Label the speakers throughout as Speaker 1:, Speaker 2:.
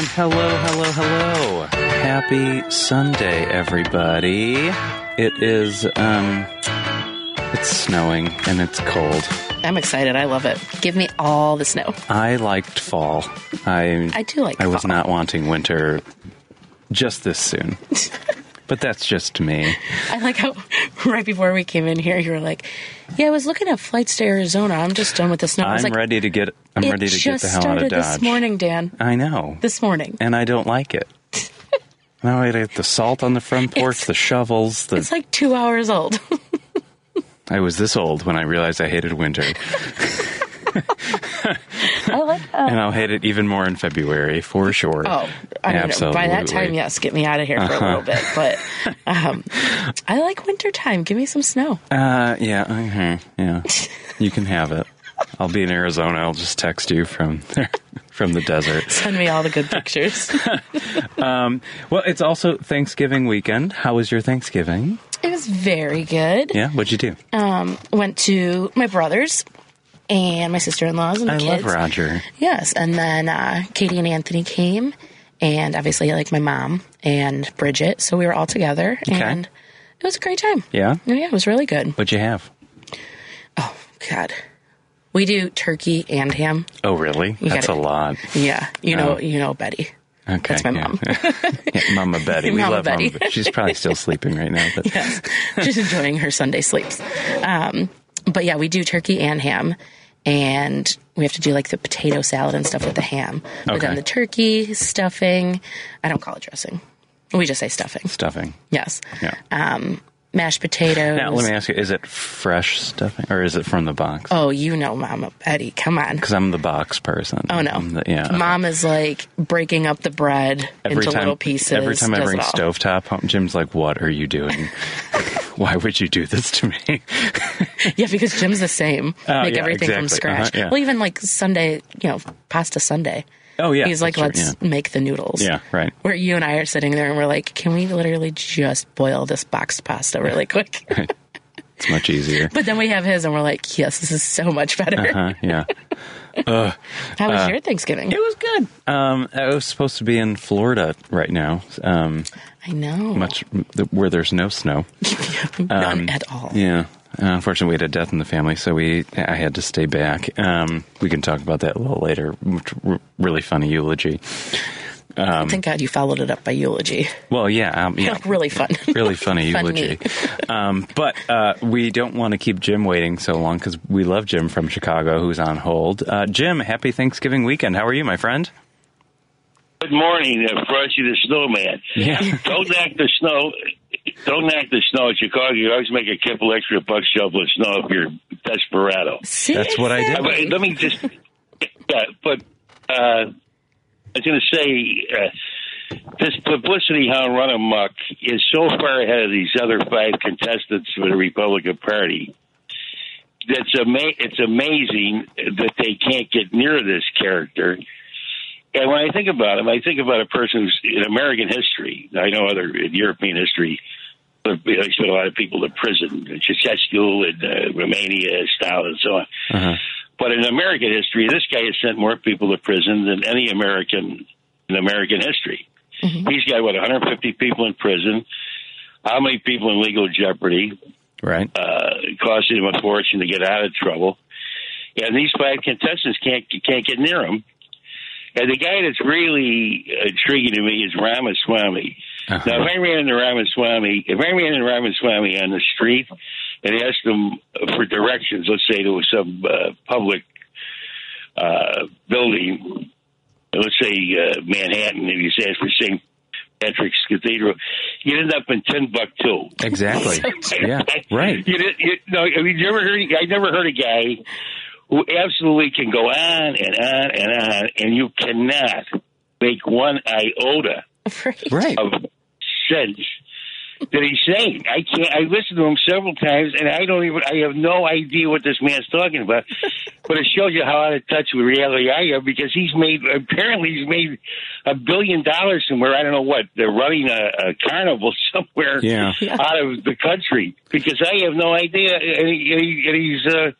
Speaker 1: And hello, hello, hello. Happy Sunday, everybody. It is, um, it's snowing and it's cold.
Speaker 2: I'm excited. I love it. Give me all the snow.
Speaker 1: I liked fall. I,
Speaker 2: I do like
Speaker 1: I was
Speaker 2: fall.
Speaker 1: not wanting winter just this soon. but that's just me.
Speaker 2: I like how right before we came in here, you were like, "Yeah, I was looking at flights to Arizona. I'm just done with the snow." I
Speaker 1: I'm
Speaker 2: like,
Speaker 1: ready to get, I'm ready to get the hell out of Dodge.
Speaker 2: this morning, Dan.
Speaker 1: I know.
Speaker 2: This morning.
Speaker 1: and I don't like it. now I get the salt on the front porch,
Speaker 2: It's-
Speaker 1: the shovels. The,
Speaker 2: It's like two hours old.
Speaker 1: I was this old when I realized I hated winter,
Speaker 2: I like. Uh,
Speaker 1: and I'll hate it even more in February for sure.
Speaker 2: oh, I mean, by that time, yes, get me out of here for a little bit. But um, I like wintertime. Give me some snow.
Speaker 1: Uh, yeah, yeah. You can have it. I'll be in Arizona. I'll just text you from there, from the desert.
Speaker 2: Send me all the good pictures.
Speaker 1: Well, it's also Thanksgiving weekend. How was your Thanksgiving?
Speaker 2: it was very good.
Speaker 1: Yeah, what'd you do?
Speaker 2: Um, went to my brother's and my sister in laws and
Speaker 1: I
Speaker 2: kids.
Speaker 1: love Roger.
Speaker 2: Yes, and then uh, Katie and Anthony came, and obviously like my mom and Bridget, so we were all together, and it was a great time.
Speaker 1: Yeah,
Speaker 2: Oh, yeah, it was really good.
Speaker 1: what'd you have?
Speaker 2: Oh God, we do turkey and ham.
Speaker 1: Oh, really? That's
Speaker 2: gotta-
Speaker 1: a lot.
Speaker 2: Yeah, you know,
Speaker 1: Oh.
Speaker 2: you know Betty.
Speaker 1: Okay,
Speaker 2: That's my
Speaker 1: yeah.
Speaker 2: mom.
Speaker 1: yeah, Mama Betty. We
Speaker 2: Mama
Speaker 1: love
Speaker 2: Betty.
Speaker 1: Mama Betty. She's probably still sleeping right now, but
Speaker 2: Yes, just enjoying her Sunday sleeps. Um, but yeah, we do turkey and ham, and we have to do like the potato salad and stuff with the ham. We've
Speaker 1: Okay.
Speaker 2: done the turkey stuffing. I don't call it dressing. We just say stuffing.
Speaker 1: stuffing.
Speaker 2: Yes.
Speaker 1: Yeah.
Speaker 2: Um, mashed potatoes.
Speaker 1: Now, let me ask you: Is it fresh stuffing, or is it from the box?
Speaker 2: Oh, you know, Mama Betty. Come on.
Speaker 1: Because I'm the box person.
Speaker 2: Oh no.
Speaker 1: The- yeah. okay.
Speaker 2: Mom is like breaking up the bread
Speaker 1: Every
Speaker 2: into
Speaker 1: time,
Speaker 2: little pieces.
Speaker 1: every time I bring stovetop home, Jim's like, "What are you doing? Why would you do this to me?"
Speaker 2: Yeah, because Jim's the same.
Speaker 1: Oh,
Speaker 2: Make
Speaker 1: yeah,
Speaker 2: everything from scratch.
Speaker 1: Uh-huh, yeah.
Speaker 2: Well, even like Sunday, you know, pasta Sunday.
Speaker 1: oh yeah,
Speaker 2: He's like, let's
Speaker 1: true,
Speaker 2: make the noodles.
Speaker 1: Yeah, Yeah, right.
Speaker 2: Where you and I are sitting there and we're like, can we literally just boil this boxed pasta really quick?
Speaker 1: It's much easier.
Speaker 2: but then we have his and we're like, yes, this is so much better.
Speaker 1: Huh? Yeah.
Speaker 2: How was your Thanksgiving?
Speaker 1: Uh, It was good. Um, I was supposed to be in Florida right now. Um,
Speaker 2: I know.
Speaker 1: much where there's no snow.
Speaker 2: None at all.
Speaker 1: Um, Yeah. Uh, unfortunately, we had a death in the family, so we I had to stay back. Um, we can talk about that a little later. Really funny eulogy.
Speaker 2: Thank God you followed it up by eulogy.
Speaker 1: Well, yeah, um, yeah,
Speaker 2: really fun.
Speaker 1: really funny
Speaker 2: Funny.
Speaker 1: eulogy. um, but uh, we don't want to keep Jim waiting so long because we love Jim from Chicago, who's on hold. Uh, Jim, happy Thanksgiving weekend. How are you, my friend?
Speaker 3: Good morning, uh, Frosty the Snowman.
Speaker 1: Yeah.
Speaker 3: Don't knock the snow. Don't knock the snow in Chicago. You always make a couple extra bucks shoveling snow if you're desperado.
Speaker 2: See,
Speaker 1: That's what I did.
Speaker 3: Uh, let me just. Yeah, but uh, I was going to say uh, this publicity hound run amok is so far ahead of these other five contestants for the Republican Party. That's ama- It's amazing that they can't get near this character. And when I think about him, I think about a person who's in American history. I know other in European history. But I spent a lot of people to prison, Ceausescu and uh, Romania, Stalin, and so on.
Speaker 1: Uh-huh.
Speaker 3: But in American history, this guy has sent more people to prison than any American in American history. He's got what 150 people in prison. How many people in legal jeopardy?
Speaker 1: Right.
Speaker 3: Uh, costing him a fortune to get out of trouble. And these five contestants can't can't get near him. And the guy that's really intriguing to me is Ramaswamy.
Speaker 1: Uh-huh.
Speaker 3: Now, if I ran into Ramaswamy, if I ran into Ramaswamy on the street and asked him for directions, let's say to some uh, public uh, building, let's say uh, Manhattan, and he's asked for St. Patrick's Cathedral, you'd end up in Timbuktu.
Speaker 1: Exactly. yeah. Right.
Speaker 3: You, you no, I mean, you ever heard? I never heard a guy who absolutely can go on and on and on, and you cannot make one iota
Speaker 2: Right.
Speaker 1: Right.
Speaker 3: of sense that he's saying. I can't. I listened to him several times, and I don't even. I have no idea what this man's talking about. but it shows you how out of touch with reality I am because he's made. Apparently, he's made a billion dollars somewhere. I don't know what. They're running a, a carnival somewhere
Speaker 1: Yeah.
Speaker 3: out of the country because I have no idea. And, he, and he's. Uh,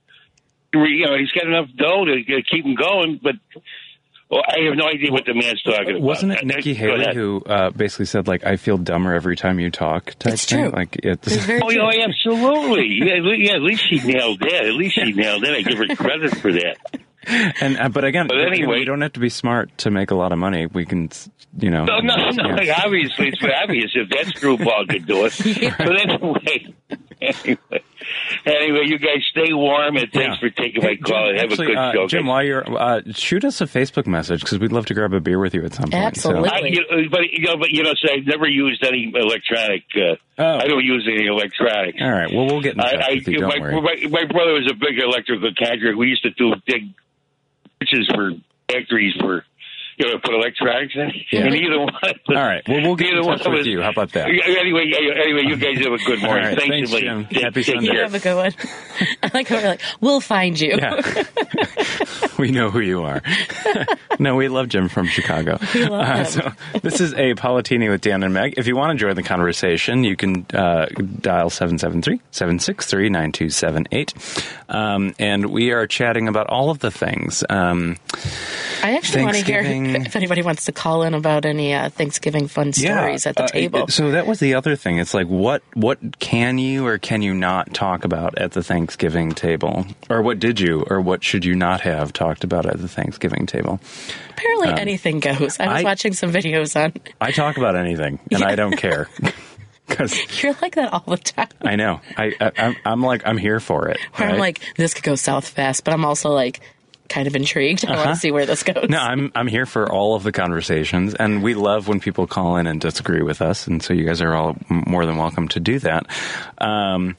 Speaker 3: you know, he's got enough dough to uh, keep him going, but Well, I have no idea what the man's talking about.
Speaker 1: Wasn't it
Speaker 3: Uh,
Speaker 1: Nikki Haley who uh, basically said like I feel dumber every time you talk? Type
Speaker 2: It's
Speaker 1: thing?
Speaker 2: true.
Speaker 1: Like it's,
Speaker 2: It's very
Speaker 3: Oh, yeah, absolutely. Yeah, at le- yeah, at least she nailed that. At least she nailed that. I give her credit for that.
Speaker 1: and uh, but again,
Speaker 3: But
Speaker 1: you
Speaker 3: anyway-
Speaker 1: we don't have to be smart to make a lot of money. We can, you know.
Speaker 3: No, no, no.
Speaker 1: yeah.
Speaker 3: Obviously, it's obvious if that screwball could do it. But anyway, anyway, anyway, you guys stay warm and thanks
Speaker 1: Yeah.
Speaker 3: for taking my
Speaker 1: Hey,
Speaker 3: call
Speaker 1: Jim,
Speaker 3: and have
Speaker 1: actually,
Speaker 3: a good
Speaker 1: uh,
Speaker 3: show.
Speaker 1: Jim,
Speaker 3: guys.
Speaker 1: while you're uh, shoot us a Facebook message because we'd love to grab a beer with you at some point.
Speaker 2: Absolutely.
Speaker 1: So.
Speaker 3: I, you know, but you know, but you know, so I've never used any electronic. Uh,
Speaker 1: Oh.
Speaker 3: I don't use any electronics.
Speaker 1: All right. Well, we'll get in touch
Speaker 3: I, I,
Speaker 1: with you. Don't
Speaker 3: my,
Speaker 1: worry.
Speaker 3: my, my brother was a big electrical contractor. We used to do big pitches for factories for, you know, put electronics in.
Speaker 1: Yeah.
Speaker 3: And either one.
Speaker 1: All right. Well, we'll get in
Speaker 3: neither one
Speaker 1: touch with
Speaker 3: was-
Speaker 1: you. How about that?
Speaker 3: Anyway, anyway, you guys have a good morning.
Speaker 1: All right.
Speaker 3: Thanks,
Speaker 1: Thanks, Jim.
Speaker 3: Take-
Speaker 1: Happy
Speaker 3: take
Speaker 1: Sunday.
Speaker 2: You
Speaker 3: care.
Speaker 2: have a good one. I like how we're like, we'll find you.
Speaker 1: Yeah. we know who you are. no, we love Jim from Chicago.
Speaker 2: We love
Speaker 1: Uh,
Speaker 2: him.
Speaker 1: so this is a Politini with Dan and Meg. If you want to join the conversation, you can uh, dial 773-763-9278. Um, and we are chatting about all of the things. Um,
Speaker 2: I actually want to hear
Speaker 1: Thanksgiving.
Speaker 2: if anybody wants to call in about any uh, Thanksgiving fun stories at the
Speaker 1: uh,
Speaker 2: table.
Speaker 1: So that was the other thing. It's like what what can you or can you not talk about at the Thanksgiving table, or what did you or what should you not have talked about at the Thanksgiving table?
Speaker 2: Apparently, anything goes. I was
Speaker 1: um, I-
Speaker 2: watching some videos on.
Speaker 1: I talk about anything, and I don't care because
Speaker 2: You're like that all the time.
Speaker 1: I know I, I I'm, I'm like I'm here for it.
Speaker 2: Where I'm like, this could go south fast, but I'm also like, kind of intrigued. I want to see where this goes.
Speaker 1: Uh-huh. No, I'm I'm here for all of the conversations, and we love when people call in and disagree with us, and so you guys are all more than welcome to do that. Um,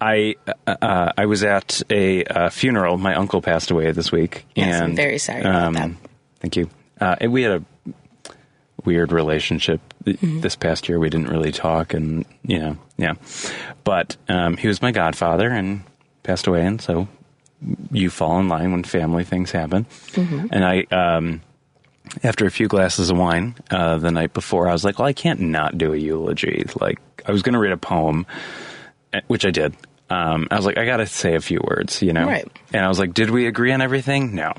Speaker 1: I uh, I was at a uh, funeral. My uncle passed away this week,
Speaker 2: Yes, I'm
Speaker 1: and
Speaker 2: very sorry about that.
Speaker 1: Thank you. Uh, and we had a weird relationship
Speaker 2: Mm-hmm.
Speaker 1: this past year. We didn't really talk, and you know, yeah. But um, he was my godfather and passed away, and so you fall in line when family things happen.
Speaker 2: Mm-hmm.
Speaker 1: And I, um, after a few glasses of wine uh, the night before, I was like, well, I can't not do a eulogy. Like, I was going to read a poem, eh, which I did. Um, I was like, I got to say a few words, you know?
Speaker 2: Right.
Speaker 1: And I was like, did we agree on everything? No.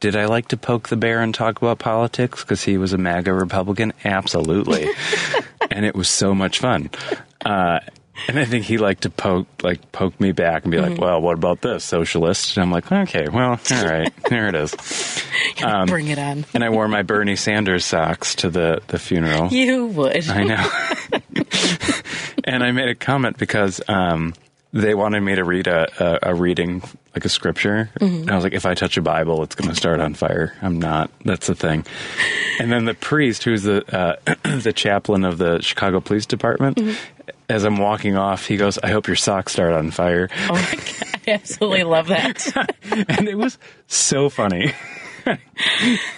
Speaker 1: Did I like to poke the bear and talk about politics because he was a MAGA Republican? Absolutely. and it was so much fun. Uh, and I think he liked to poke, like, poke me back and be like, "Well, what about this socialist?" And I'm like, "Okay, well, all right, there it is." Um,
Speaker 2: Bring it on.
Speaker 1: And I wore my Bernie Sanders socks to the the funeral.
Speaker 2: You would.
Speaker 1: I know. and I made a comment because um, they wanted me to read a, a, a reading, like a scripture. And I was like, if I touch a Bible, it's going to start on fire. I'm not. That's the thing. And then the priest, who's the uh, the chaplain of the Chicago Police Department, as I'm walking off, he goes, "I hope your socks start on fire."
Speaker 2: Oh my God. I absolutely love that.
Speaker 1: and it was so funny. it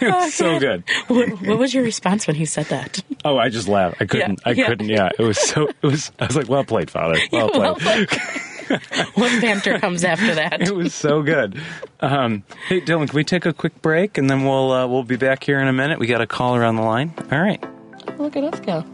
Speaker 1: was so good.
Speaker 2: what, what was your response when he said that?
Speaker 1: Oh, I just laughed. I couldn't.
Speaker 2: Yeah,
Speaker 1: I
Speaker 2: yeah.
Speaker 1: couldn't. Yeah, it was so. It was. I was like, "Well played, father. Well played."
Speaker 2: Well played. what banter comes after that?
Speaker 1: It was so good. Um, hey, Dylan, can we take a quick break and then we'll uh, we'll be back here in a minute. We got a caller on the line. All right.
Speaker 2: Look at us go.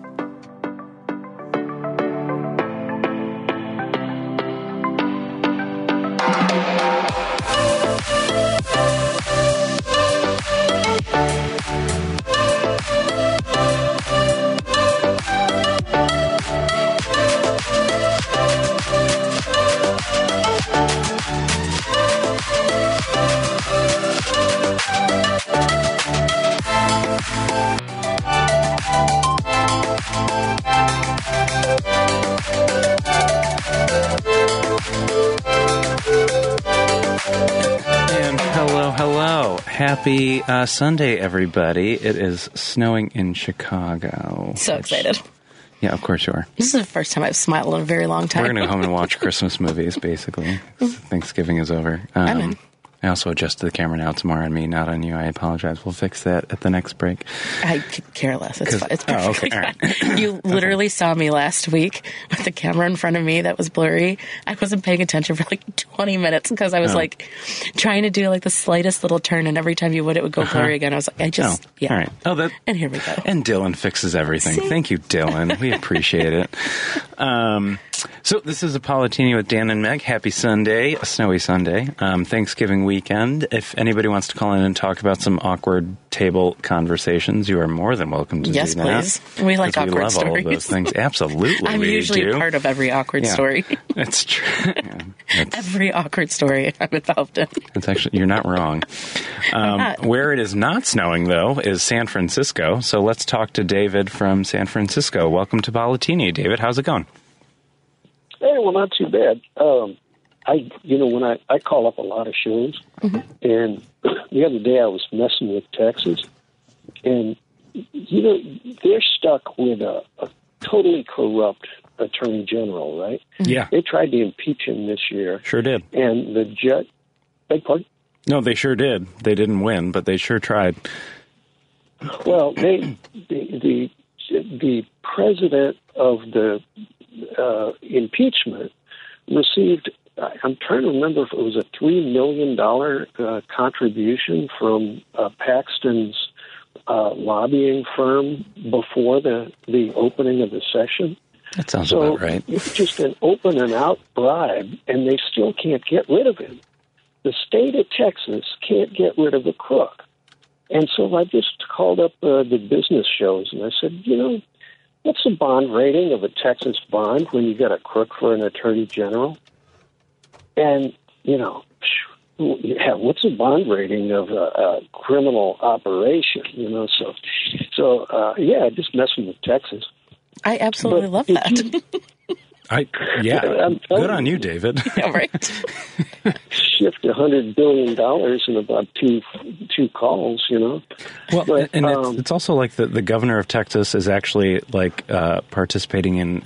Speaker 1: Happy uh, Sunday, everybody. It is snowing in Chicago.
Speaker 2: So excited.
Speaker 1: Yeah, of course you are.
Speaker 2: This is the first time I've smiled in a very long time.
Speaker 1: We're going to go home and watch Christmas movies, basically. Thanksgiving is over. Um,
Speaker 2: I'm in.
Speaker 1: I also adjusted the camera now. It's more on me, not on you. I apologize. We'll fix that at the next break.
Speaker 2: I care less. It's, fine. it's
Speaker 1: oh, okay,
Speaker 2: perfectly
Speaker 1: all right.
Speaker 2: fine. You literally saw me last week with the camera in front of me that was blurry. I wasn't paying attention for like 20 minutes because I was
Speaker 1: Oh.
Speaker 2: like trying to do like the slightest little turn, and every time you would, it would go blurry again. I was like, I
Speaker 1: Oh,
Speaker 2: just, yeah.
Speaker 1: all right. Oh, that.
Speaker 2: And here we go.
Speaker 1: And Dylan fixes everything.
Speaker 2: See?
Speaker 1: Thank you, Dylan. We appreciate it. Um, So this is a Politini with Dan and Meg. Happy Sunday, a snowy Sunday, um, Thanksgiving weekend. If anybody wants to call in and talk about some awkward table conversations, you are more than welcome to
Speaker 2: Yes,
Speaker 1: do that.
Speaker 2: Yes, please. We like
Speaker 1: 'Cause
Speaker 2: awkward
Speaker 1: we love all of
Speaker 2: stories.
Speaker 1: those things. Absolutely,
Speaker 2: I'm
Speaker 1: we
Speaker 2: usually
Speaker 1: do.
Speaker 2: part of every awkward
Speaker 1: Yeah.
Speaker 2: story.
Speaker 1: That's true. Yeah, it's-
Speaker 2: every awkward story I'm involved in.
Speaker 1: It's actually you're not wrong. Um,
Speaker 2: not.
Speaker 1: where it is not snowing though is San Francisco. So let's talk to David from San Francisco. Welcome to Politini, David. How's it going?
Speaker 4: Hey, well, not too bad. Um, I, you know, when I I call up a lot of shows, and the other day I was messing with Texas, and you know they're stuck with a, a totally corrupt attorney general, right?
Speaker 1: Yeah,
Speaker 4: They tried to impeach him this year,
Speaker 1: sure did.
Speaker 4: and the judge. Beg pardon?
Speaker 1: No, they sure did. They didn't win, but they sure tried.
Speaker 4: Well, they the the, the president of the uh, impeachment received. I'm trying to remember if it was a three million dollar uh, contribution from uh, Paxton's uh, lobbying firm before the the opening of the session.
Speaker 1: That sounds
Speaker 4: So
Speaker 1: about right.
Speaker 4: it's just an open and out bribe, and they still can't get rid of him. The state of Texas can't get rid of a crook. And so I just called up uh, the business shows and I said, you know, what's the bond rating of a Texas bond when you got a crook for an attorney general? And, you know, phew, yeah, what's the bond rating of a, a criminal operation? You know, so, so uh, yeah, just messing with Texas.
Speaker 2: I absolutely
Speaker 4: But
Speaker 2: love
Speaker 4: did
Speaker 2: that.
Speaker 1: I yeah,
Speaker 4: I'm
Speaker 1: good on
Speaker 4: you.
Speaker 1: you, David.
Speaker 2: yeah, right.
Speaker 4: shift a hundred billion dollars in about two two calls. You know,
Speaker 1: Well,
Speaker 4: But,
Speaker 1: and
Speaker 4: um,
Speaker 1: it's, it's also like the, the governor of Texas is actually like uh, participating in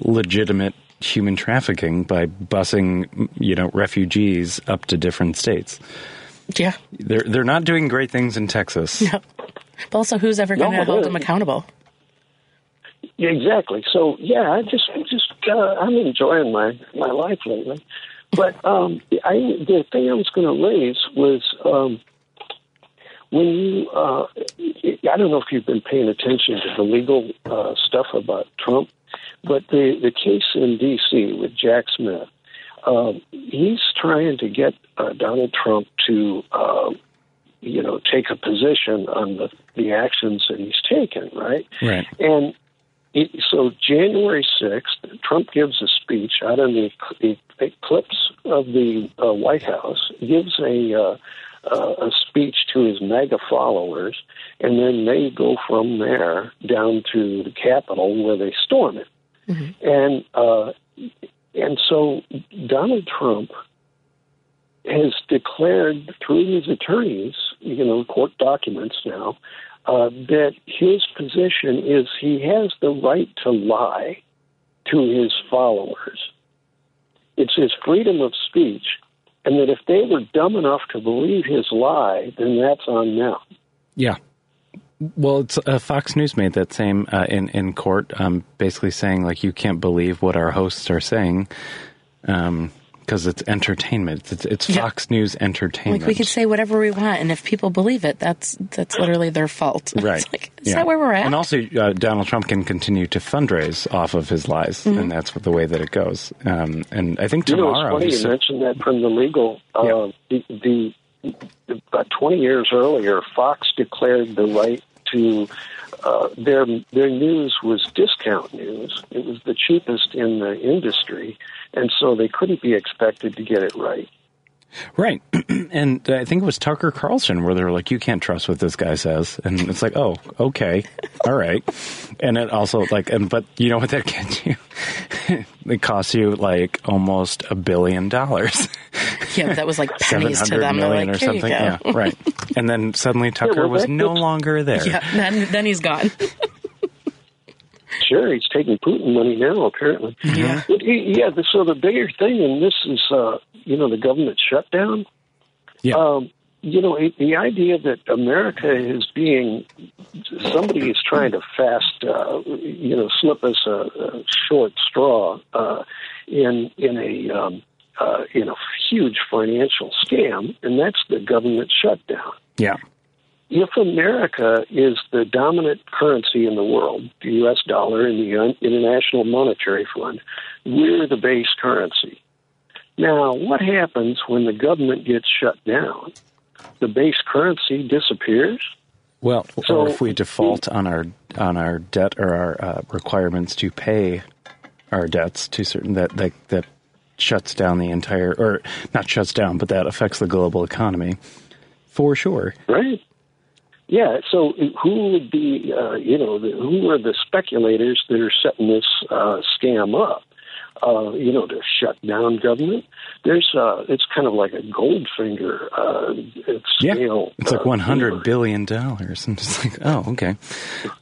Speaker 1: legitimate human trafficking by busing you know refugees up to different states.
Speaker 2: Yeah.
Speaker 1: They're they're not doing great things in Texas.
Speaker 2: No. But also, who's ever going to
Speaker 4: No,
Speaker 2: hold
Speaker 4: really.
Speaker 2: them accountable?
Speaker 4: yeah, exactly. So yeah, I just just uh, I'm enjoying my my life lately. But um, I the thing I was going to raise was um, when you uh, I don't know if you've been paying attention to the legal uh, stuff about Trump, but the the case in D.C. with Jack Smith. Um, he's trying to get uh, Donald Trump to, uh, you know, take a position on the, the actions that he's taken, right?
Speaker 1: Right.
Speaker 4: And it, so January 6th, Trump gives a speech out in the, the Ellipse of the uh, White House, gives a, uh, uh, a speech to his MAGA followers, and then they go from there down to the Capitol where they storm it. And uh, and so Donald Trump has declared through his attorneys, you know, court documents now, uh, that his position is he has the right to lie to his followers. It's his freedom of speech, and that if they were dumb enough to believe his lie, then that's on them.
Speaker 1: Yeah. Well, it's uh, Fox News made that same uh, in in court, um, basically saying like you can't believe what our hosts are saying because it's entertainment. It's, it's
Speaker 2: Yeah.
Speaker 1: Fox News entertainment.
Speaker 2: Like we could say whatever we want, and if people believe it, that's that's literally their fault.
Speaker 1: Right.
Speaker 2: It's like, is
Speaker 1: Yeah.
Speaker 2: that where we're at?
Speaker 1: And also, uh, Donald Trump can continue to fundraise off of his lies,
Speaker 2: Mm-hmm.
Speaker 1: and that's the way that it goes. Um, and I think
Speaker 4: You know,
Speaker 1: tomorrow.
Speaker 4: it's funny
Speaker 1: he's-
Speaker 4: you mentioned that from the legal. Uh, the, the about 20 years earlier, Fox declared the right to uh, their their news was discount news. It was the cheapest in the industry, and so they couldn't be expected to get it right.
Speaker 1: Right. and I think it was Tucker Carlson where they were like, you can't trust what this guy says. And it's like, oh, okay. All right. And it also like, and, but you know what that gets you? it costs you like almost a billion dollars.
Speaker 2: yeah, that was like pennies to
Speaker 1: 700
Speaker 2: them.
Speaker 1: Million
Speaker 2: like,
Speaker 1: or
Speaker 2: Here you
Speaker 1: something.
Speaker 2: go.
Speaker 1: Yeah. Right. And then suddenly Tucker was no longer there.
Speaker 2: Yeah, then, then he's gone.
Speaker 4: Sure, he's taking Putin money now, apparently.
Speaker 2: Yeah.
Speaker 4: But, yeah. the- So the bigger thing, and this is, uh, you know, the government shutdown.
Speaker 1: Yeah.
Speaker 4: Um, you know, it, the idea that America is being somebody is trying to fast, uh, you know, slip us a, a short straw uh, in in a um, uh, in a huge financial scam, and that's the government shutdown.
Speaker 1: yeah.
Speaker 4: If America is the dominant currency in the world, the U.S. dollar and the International Monetary Fund, we're the base currency. Now, what happens when the government gets shut down? The base currency disappears.
Speaker 1: Well, so, or if we default on our on our debt or our uh, requirements to pay our debts to certain that, that that shuts down the entire or not shuts down, but that affects the global economy for sure.
Speaker 4: Right. Yeah. So who would be, uh, you know, the, who are the speculators that are setting this uh, scam up? Uh, you know, to shut down government. There's, uh, it's kind of like a Goldfinger uh,
Speaker 1: yeah, scale. It's like uh, one hundred billion dollars. I'm just like, oh, okay.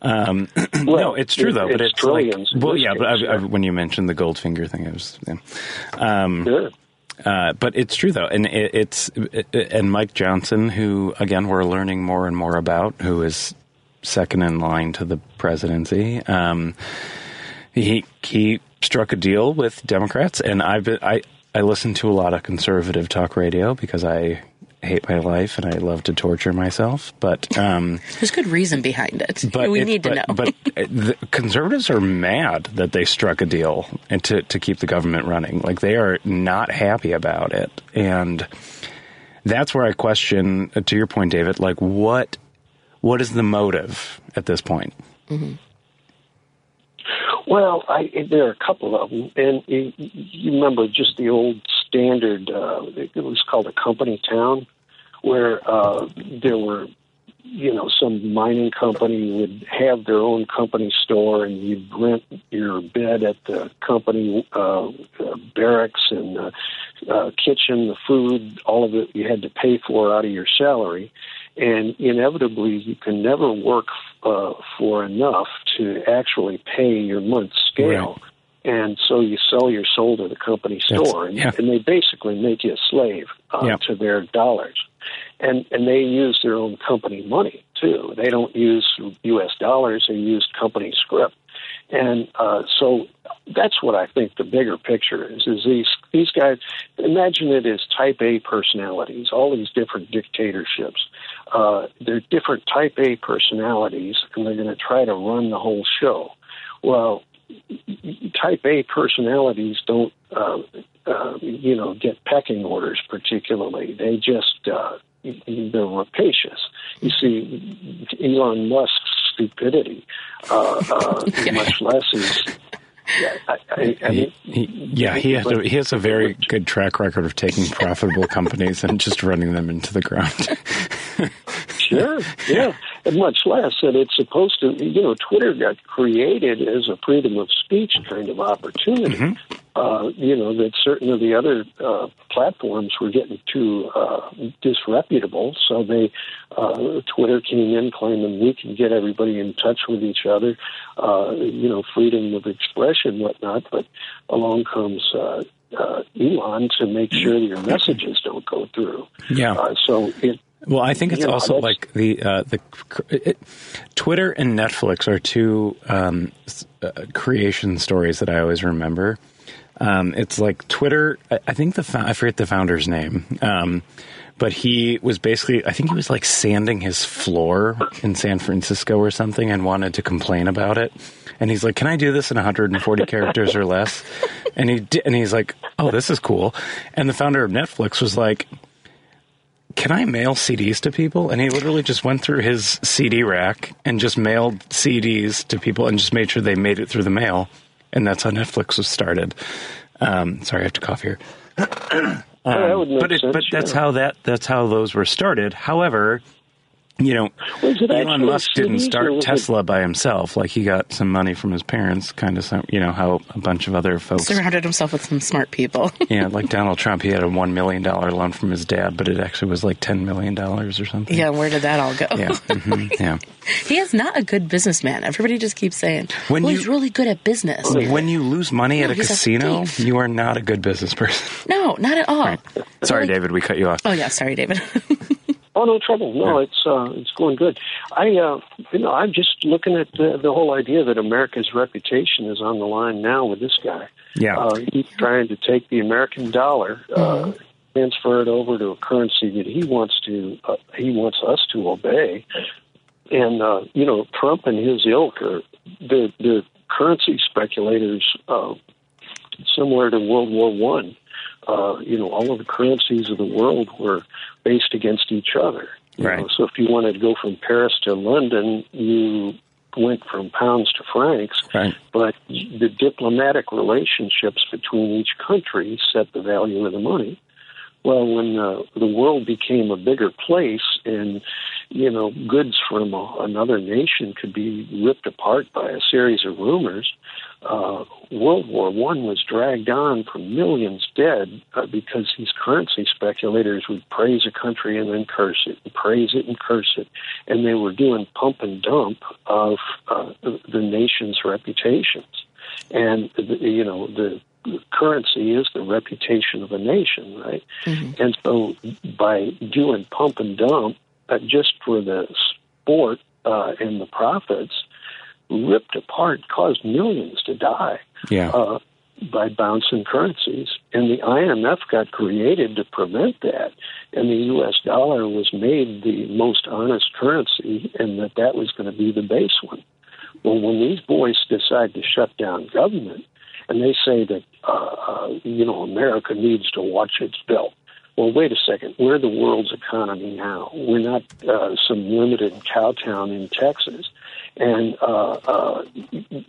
Speaker 1: Um, well, no, it's true it, though,
Speaker 4: it's
Speaker 1: but it's
Speaker 4: trillions.
Speaker 1: Like, well, yeah, but I, I, when you mentioned the Goldfinger thing, I was, yeah. Um,
Speaker 4: sure.
Speaker 1: Uh, but it's true though, and it, it's it, and Mike Johnson, who again we're learning more and more about, who is second in line to the presidency. Um, he he struck a deal with Democrats, and I've been, I I listen to a lot of conservative talk radio because I hate my life and I love to torture myself. But um,
Speaker 2: there's good reason behind it. But we it, need
Speaker 1: but,
Speaker 2: to know.
Speaker 1: but the conservatives are mad that they struck a deal and to to keep the government running. Like they are not happy about it, and that's where I question. Uh, to your point, David, like what what is the motive at this point?
Speaker 2: Mm-hmm.
Speaker 4: Well, I, there are a couple of them, and you remember just the old standard. Uh, it was called a company town, where uh, there were, you know, some mining company would have their own company store, and you'd rent your bed at the company uh, uh, barracks and uh, uh, kitchen, the food, all of it you had to pay for out of your salary and inevitably you can never work uh, for enough to actually pay your month's scale. Right. And so you sell your soul to the company store, and,
Speaker 1: yeah.
Speaker 4: and, they basically make you a slave uh,
Speaker 1: yeah.
Speaker 4: to their dollars. And and they use their own company money too. They don't use U.S. dollars; they use company script. And uh, so that's what I think the bigger picture is. Is these these guys? Imagine it as Type A personalities, all these different dictatorships. Uh, they're different Type A personalities, and they're going to try to run the whole show. Well, Type A personalities don't, uh, uh, you know, get pecking orders particularly. They just uh, they're rapacious. You see, Elon Musk's stupidity, uh, uh, much less is.
Speaker 1: Yeah, I, I, I mean, he, he, yeah, he has a, he has a very good track record of taking profitable companies and just running them into the ground.
Speaker 4: sure, yeah, and much less that it's supposed to. You know, Twitter got created as a freedom of speech kind of opportunity. Mm-hmm uh, you know, that certain of the other uh, platforms were getting too uh, disreputable. So they, uh, Twitter came in claiming we can get everybody in touch with each other, uh, you know, freedom of expression, whatnot. But along comes uh, uh, Elon to make sure your messages don't go through.
Speaker 1: Yeah.
Speaker 4: So it.
Speaker 1: Well, I think it's also like the uh, the it, Twitter and Netflix are two um, uh, creation stories that I always remember. Um, it's like Twitter. I, I think the I forget the founder's name, um, but he was basically I think he was like sanding his floor in San Francisco or something, and wanted to complain about it. And he's like, "Can I do this in 140 characters or less?" And he did, and he's like, "Oh, this is cool." And the founder of Netflix was like, can I mail CDs to people? And he literally just went through his CD rack and just mailed CDs to people and just made sure they made it through the mail and that's how Netflix was started. Um, sorry, I have to cough here.
Speaker 4: um, but
Speaker 1: it,
Speaker 4: sense,
Speaker 1: but that's how that that's how those were started. However, you know, Elon Musk didn't start Tesla it... by himself. Like he got some money from his parents, kind of. Some, you know how a bunch of other folks
Speaker 2: surrounded himself with some smart people.
Speaker 1: yeah, like Donald Trump, he had a one million dollar loan from his dad, but it actually was like ten million dollars or something.
Speaker 2: Yeah, where did that all go?
Speaker 1: Yeah, mm-hmm, yeah.
Speaker 2: he is not a good businessman. Everybody just keeps saying, when well, you, he's really good at business.
Speaker 1: When you lose money no, at a casino, a you are not a good business person.
Speaker 2: No, not at all. Right.
Speaker 1: Sorry, like, David, we cut you off.
Speaker 2: Oh yeah, sorry, David.
Speaker 4: Oh no trouble. No, yeah. it's uh, it's going good. I uh, you know I'm just looking at the, the whole idea that America's reputation is on the line now with this guy.
Speaker 1: Yeah,
Speaker 4: uh, he's trying to take the American dollar. Uh, mm-hmm. transfer it over to a currency that he wants to uh, he wants us to obey. And uh, you know, Trump and his ilk are the the currency speculators, uh, similar to World War One. Uh, you know, all of the currencies of the world were based against each other.
Speaker 1: Right.
Speaker 4: know, so if you wanted to go from Paris to London, you went from pounds to francs.
Speaker 1: Right.
Speaker 4: But the diplomatic relationships between each country set the value of the money. Well, when uh, the world became a bigger place and, you know, goods from a, another nation could be ripped apart by a series of rumors, uh, World War One was dragged on for millions dead uh, because these currency speculators would praise a country and then curse it, and praise it and curse it, and they were doing pump and dump of uh, the the nation's reputations. And you know the currency is the reputation of a nation, right? And so by doing pump and dump uh, just for the sport uh, and the profits, ripped apart, caused millions to die
Speaker 1: Yeah.
Speaker 4: uh, by bouncing currencies. And the IMF got created to prevent that. And the U.S. dollar was made the most honest currency, and that that was going to be the base one. Well, when these boys decide to shut down government, and they say that uh, uh, you know America needs to watch its belt. Well, wait a second. We're the world's economy now. We're not uh, some limited cow town in Texas. And uh, uh,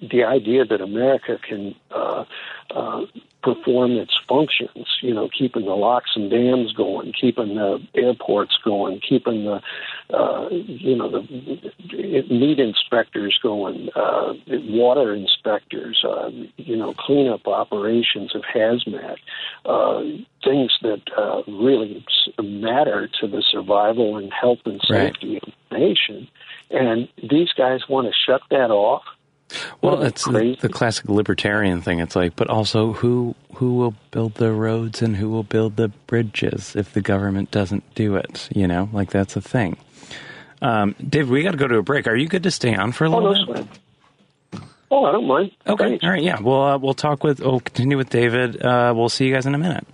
Speaker 4: the idea that America can uh, uh, perform its functions, you know, keeping the locks and dams going, keeping the airports going, keeping the, uh, you know, the meat inspectors going, uh, water inspectors, uh, you know, cleanup operations of hazmat, uh, things that uh, really matter to the survival and health and
Speaker 1: Right.
Speaker 4: safety of the nation. And these guys want to shut that off.
Speaker 1: Well, it's the,
Speaker 4: crazy-
Speaker 1: the classic libertarian thing. It's like, but also who who will build the roads and who will build the bridges if the government doesn't do it? You know, like that's a thing. Um, Dave, we got to go to a break. Are you good to stay on for a
Speaker 4: Oh,
Speaker 1: little
Speaker 4: no
Speaker 1: bit?
Speaker 4: Oh, I don't mind.
Speaker 1: Okay,
Speaker 4: Thanks.
Speaker 1: all right, yeah. We'll uh, we'll talk with we'll continue with David. Uh, we'll see you guys in a minute.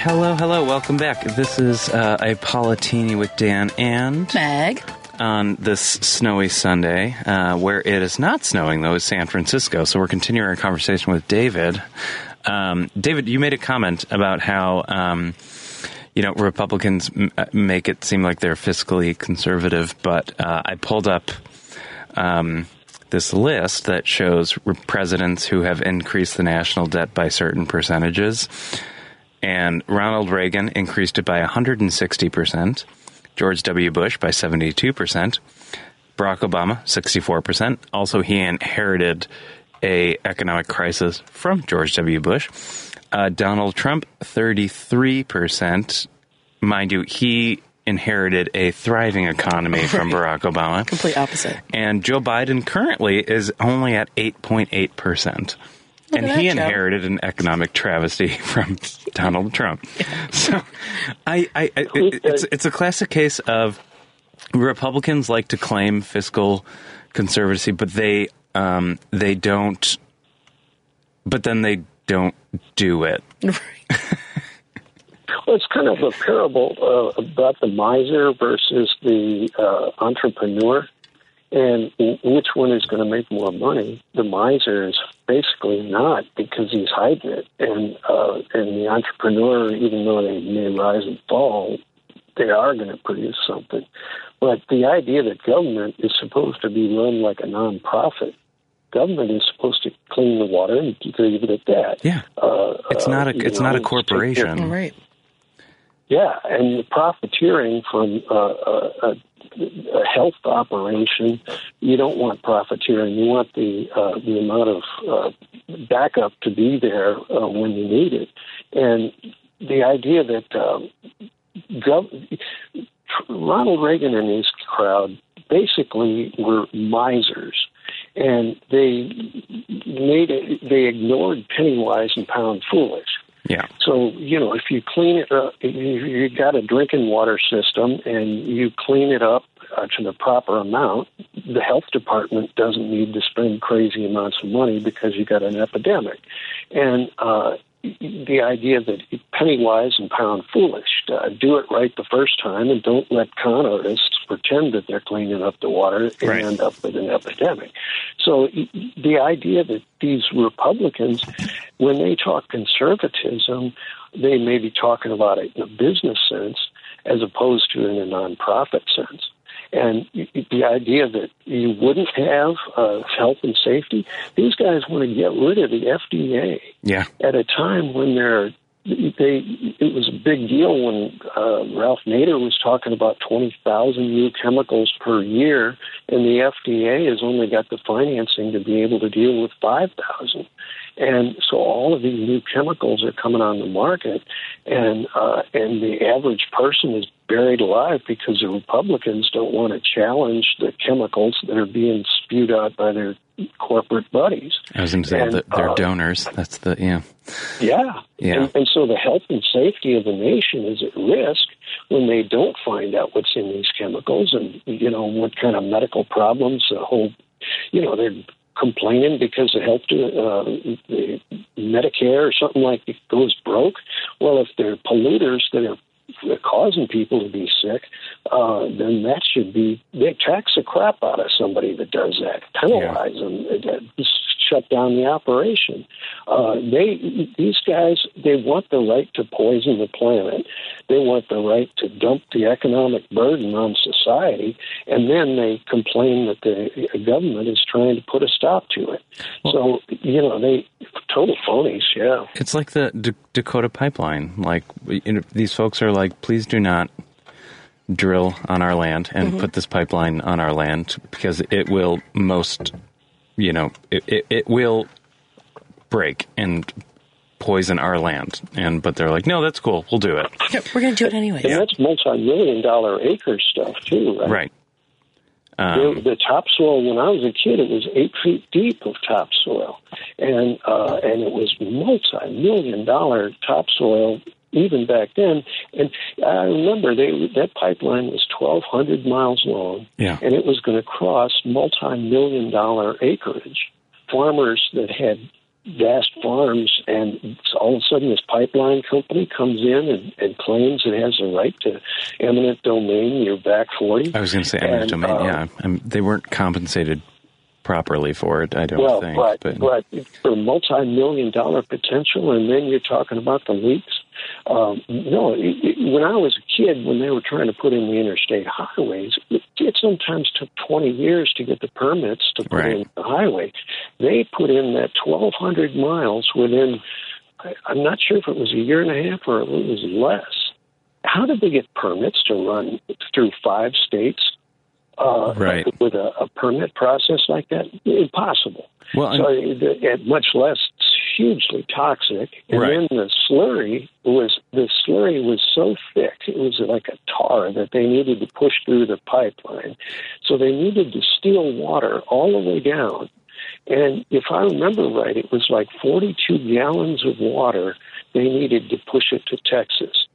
Speaker 1: Hello, hello, welcome back. This is uh, a Politini with Dan and
Speaker 2: Meg.
Speaker 1: on this snowy Sunday, uh, where it is not snowing though, is San Francisco. So we're continuing our conversation with David. Um, David, you made a comment about how um, you know Republicans m- uh, make it seem like they're fiscally conservative, but uh, I pulled up. Um, this list that shows re- presidents who have increased the national debt by certain percentages. And Ronald Reagan increased it by 160%, George W. Bush by 72%, Barack Obama 64%. Also, he inherited a economic crisis from George W. Bush. Uh, Donald Trump 33%. Mind you, he inherited a thriving economy from Barack Obama.
Speaker 2: Complete opposite.
Speaker 1: And Joe Biden currently is only at 8.8%. And he
Speaker 2: that, Joe.
Speaker 1: inherited an economic travesty from Donald Trump. So I, I, I it- it's it's a classic case of Republicans like to claim fiscal conservacy, but they um, they don't but then they don't do it.
Speaker 4: Well, it's kind of a parable uh, about the miser versus the uh, entrepreneur, and which one is going to make more money. The miser is basically not because he's hiding it, and uh, and the entrepreneur, even though they may rise and fall, they are going to produce something. But the idea that government is supposed to be run like a nonprofit. Government is supposed to clean the water and leave it at that.
Speaker 1: Yeah.
Speaker 4: Uh,
Speaker 1: It's
Speaker 4: uh,
Speaker 1: not a it's
Speaker 4: know,
Speaker 1: not a corporation.
Speaker 2: All right.
Speaker 4: Yeah, and profiteering from uh, a, a, health operation, you don't want profiteering. You want the uh, the amount of uh, backup to be there uh, when you need it, and the idea that um, gov- Ronald Reagan and his crowd basically were misers, and they made it, they ignored penny wise and pound foolish.
Speaker 1: Yeah.
Speaker 4: So you know, if you clean it up, if you got a drinking water system and you clean it up uh, to the proper amount, the health department doesn't need to spend crazy amounts of money because you got an epidemic. And uh, the idea that penny wise and pound foolish, uh, do it right the first time and don't let con artists pretend that they're cleaning up the water and
Speaker 1: Right.
Speaker 4: end up with an epidemic. So the idea that these Republicans, when they talk conservatism, they may be talking about it in a business sense as opposed to in a nonprofit sense. And the idea that you wouldn't have uh, health and safety, these guys want to get rid of the FDA
Speaker 1: Yeah.
Speaker 4: at a time when they're they it was a big deal when uh, Ralph Nader was talking about twenty thousand new chemicals per year, and the FDA has only got the financing to be able to deal with five thousand. And so all of these new chemicals are coming on the market, and uh, and the average person is buried alive because the Republicans don't want to challenge the chemicals that are being spewed out by their corporate buddies.
Speaker 1: I was going to say
Speaker 4: And,
Speaker 1: they're
Speaker 4: uh,
Speaker 1: donors. That's the yeah.
Speaker 4: Yeah.
Speaker 1: Yeah.
Speaker 4: And, and so the health and safety of the nation is at risk when they don't find out what's in these chemicals and, you know, what kind of medical problems the whole, you know, they're complaining because the health, uh, the Medicare or something like it goes broke. Well, if they're polluters that are causing people to be sick, uh, then that should be they tax the crap out of somebody that does that, penalize them, uh, shut down the operation. Uh, they these guys they want the right to poison the planet. They want the right to dump the economic burden on society, and then they complain that the government is trying to put a stop to it. so you know they total phonies. Yeah.
Speaker 1: It's like the D- Dakota pipeline. Like you know, these folks are like, please do not drill on our land and put this pipeline on our land because it will most, you know, it, it, it will break and poison our land. And but they're like, no, that's cool. We'll do it.
Speaker 2: Yep, we're going to do it anyway.
Speaker 4: And that's multi-million dollar acre stuff too, right?
Speaker 1: Right.
Speaker 4: the,
Speaker 1: Um,
Speaker 4: the topsoil when I was a kid, it was eight feet deep of topsoil, and uh, and it was multi-million dollar topsoil even back then. And I remember they that pipeline was twelve hundred miles long,
Speaker 1: Yeah.
Speaker 4: and it was going to cross multi-million dollar acreage. Farmers that had vast farms, and all of a sudden this pipeline company comes in and, and claims it has the right to eminent domain your back forty.
Speaker 1: I was going to say eminent
Speaker 4: And,
Speaker 1: domain.
Speaker 4: uh,
Speaker 1: yeah, um, they weren't compensated properly for it. I don't
Speaker 4: well,
Speaker 1: think.
Speaker 4: but,
Speaker 1: but
Speaker 4: but for multi-million dollar potential, and then you're talking about the leaks. Um, no, it, it, when I was a kid, when they were trying to put in the interstate highways, it, it sometimes took 20 years to get the permits to put
Speaker 1: Right.
Speaker 4: in the highway. They put in that 1,200 miles within. I, I'm not sure if it was a year and a half or it was less. How did they get permits to run through five states? Uh,
Speaker 1: Right.
Speaker 4: With a, a permit process like that, impossible.
Speaker 1: well,
Speaker 4: So, it- it- much less hugely toxic. And
Speaker 1: Right.
Speaker 4: then the slurry was the slurry was so thick, it was like a tar that they needed to push through the pipeline. So they needed to steal water all the way down. And if I remember right, it was like 42 gallons of water they needed to push it to Texas.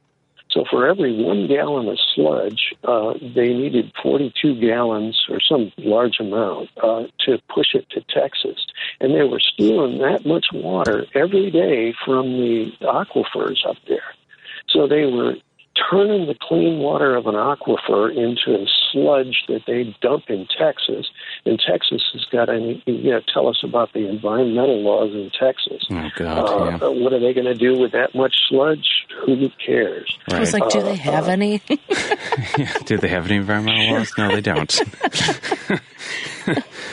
Speaker 4: So for every one gallon of sludge, uh, they needed 42 gallons or some large amount uh, to push it to Texas. And they were stealing that much water every day from the aquifers up there. So they were turning the clean water of an aquifer into a sludge that they dump in Texas. And Texas has got any, you know, tell us about the environmental laws in Texas.
Speaker 1: oh god,
Speaker 4: Uh,
Speaker 1: yeah.
Speaker 4: What are they going to do with that much sludge? Who cares?
Speaker 2: I was like, do they have any?
Speaker 1: Do they have any environmental laws? No, they don't.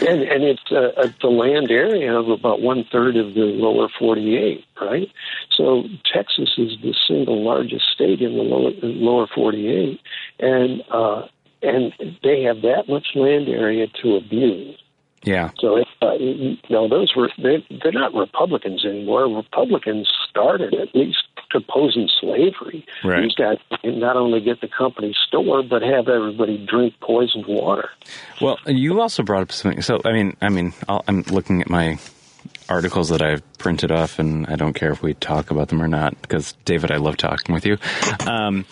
Speaker 4: And and it's uh, uh, the land area of about one third of the lower 48, right? So Texas is the single largest state in the lower, lower 48, and uh, and they have that much land area to abuse.
Speaker 1: Yeah.
Speaker 4: So, uh, you know, those were they, they're not Republicans anymore. Republicans started at least opposing slavery.
Speaker 1: Right.
Speaker 4: These guys not only get the company store, but have everybody drink poisoned water.
Speaker 1: Well, you also brought up something. So, I mean, I mean, I'll, I'm looking at my articles that I've printed off, and I don't care if we talk about them or not because David, I love talking with you. Um,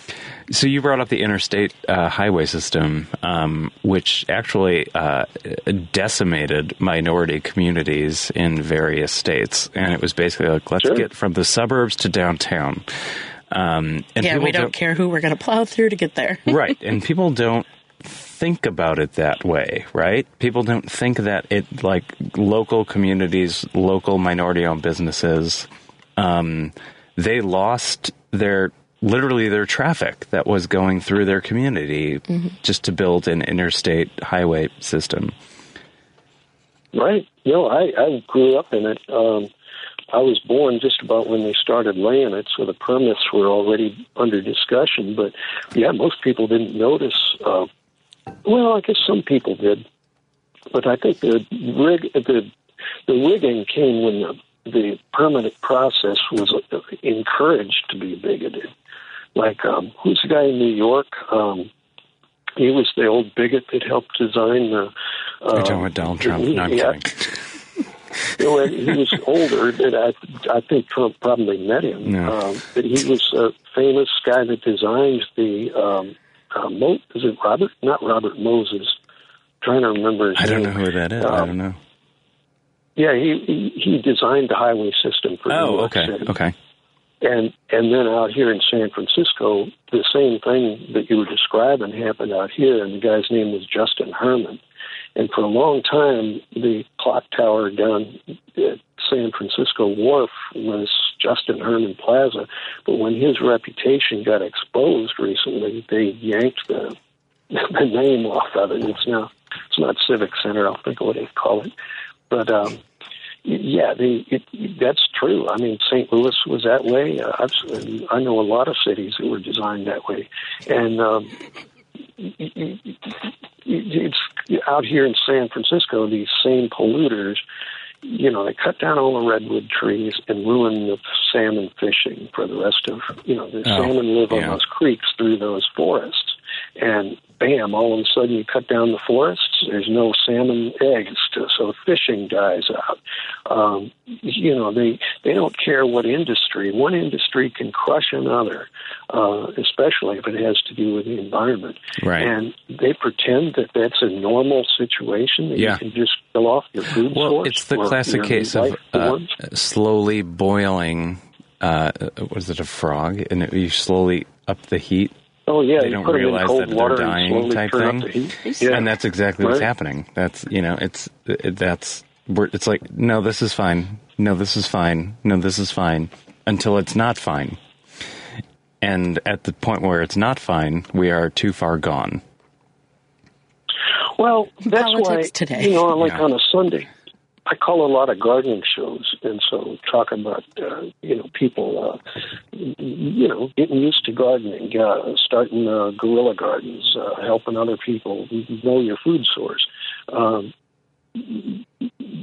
Speaker 1: so you brought up the interstate uh, highway system, um, which actually uh, decimated minority communities in various states, and it was basically like, let's
Speaker 4: Sure.
Speaker 1: get from the suburbs to downtown. Um, and
Speaker 2: Yeah,
Speaker 1: people
Speaker 2: we don't care who we're going to plow through to get there.
Speaker 1: right and people don't think about it that way right people don't think that it like local communities local minority owned businesses um, they lost their literally their traffic that was going through their community just to build an interstate highway system
Speaker 4: Right. No, I, I grew up in it. Um, I was born just about when they started laying it, so the permits were already under discussion. But yeah, most people didn't notice. Uh, well, I guess some people did, but I think the rig the the rigging came when the the permanent process was uh, encouraged to be bigoted. Like um, who's the guy in New York? Um, he was the old bigot that helped design the. Uh,
Speaker 1: you're talking about donald trump no i'm
Speaker 4: yeah.
Speaker 1: kidding
Speaker 4: You know, he was older. That I, I think Trump probably met him.
Speaker 1: No.
Speaker 4: Um, but he was a famous guy that designed the. Um, uh, Mo, is it Robert? Not Robert Moses. trying to remember his
Speaker 1: i don't know who that is i
Speaker 4: Um,
Speaker 1: don't know
Speaker 4: Yeah, he, he he designed the highway system for
Speaker 1: oh okay
Speaker 4: City.
Speaker 1: okay
Speaker 4: And and then out here in San Francisco, the same thing that you were describing happened out here, and the guy's name was Justin Herman. And for a long time, the clock tower down at San Francisco Wharf was Justin Herman Plaza. But when his reputation got exposed recently, they yanked the the name off of it. It's now it's not Civic Center. I'll think of what they call it. But um, yeah, the, it, that's true. I mean, St. Louis was that way. Uh, I've, I know a lot of cities that were designed that way, and um, it's out here in San Francisco. These same polluters, you know, they cut down all the redwood trees and ruin the salmon fishing for the rest of, you know, the
Speaker 1: Oh,
Speaker 4: salmon live on those creeks through those forests, and bam, all of a sudden you cut down the forests. There's no salmon eggs, to, so fishing dies out. Um, you know, they they don't care what industry. One industry can crush another, uh, especially if it has to do with the environment.
Speaker 1: Right.
Speaker 4: And they pretend that that's a normal situation that
Speaker 1: Yeah.
Speaker 4: you can just kill off your food
Speaker 1: Well,
Speaker 4: source.
Speaker 1: it's the
Speaker 4: or
Speaker 1: classic case of uh, slowly boiling. Uh, what is it, a frog? And it, you slowly up the heat,
Speaker 4: Oh yeah,
Speaker 1: they
Speaker 4: you
Speaker 1: don't
Speaker 4: put 'em
Speaker 1: realize that they're dying type thing.
Speaker 4: the. Yeah.
Speaker 1: and that's exactly what's happening. That's you know, it's it, that's we're, it's like no, this is fine. No, this is fine. No, this is fine until it's not fine. And at the point where it's not fine, we are too far gone.
Speaker 4: Well, that's
Speaker 2: Politics
Speaker 4: why
Speaker 2: today.
Speaker 4: you know, like
Speaker 1: Yeah.
Speaker 4: on a Sunday, I call a lot of gardening shows, and so talk about uh, you know people, uh, you know, getting used to gardening, uh, starting uh, guerrilla gardens, uh, helping other people know your food source. Um,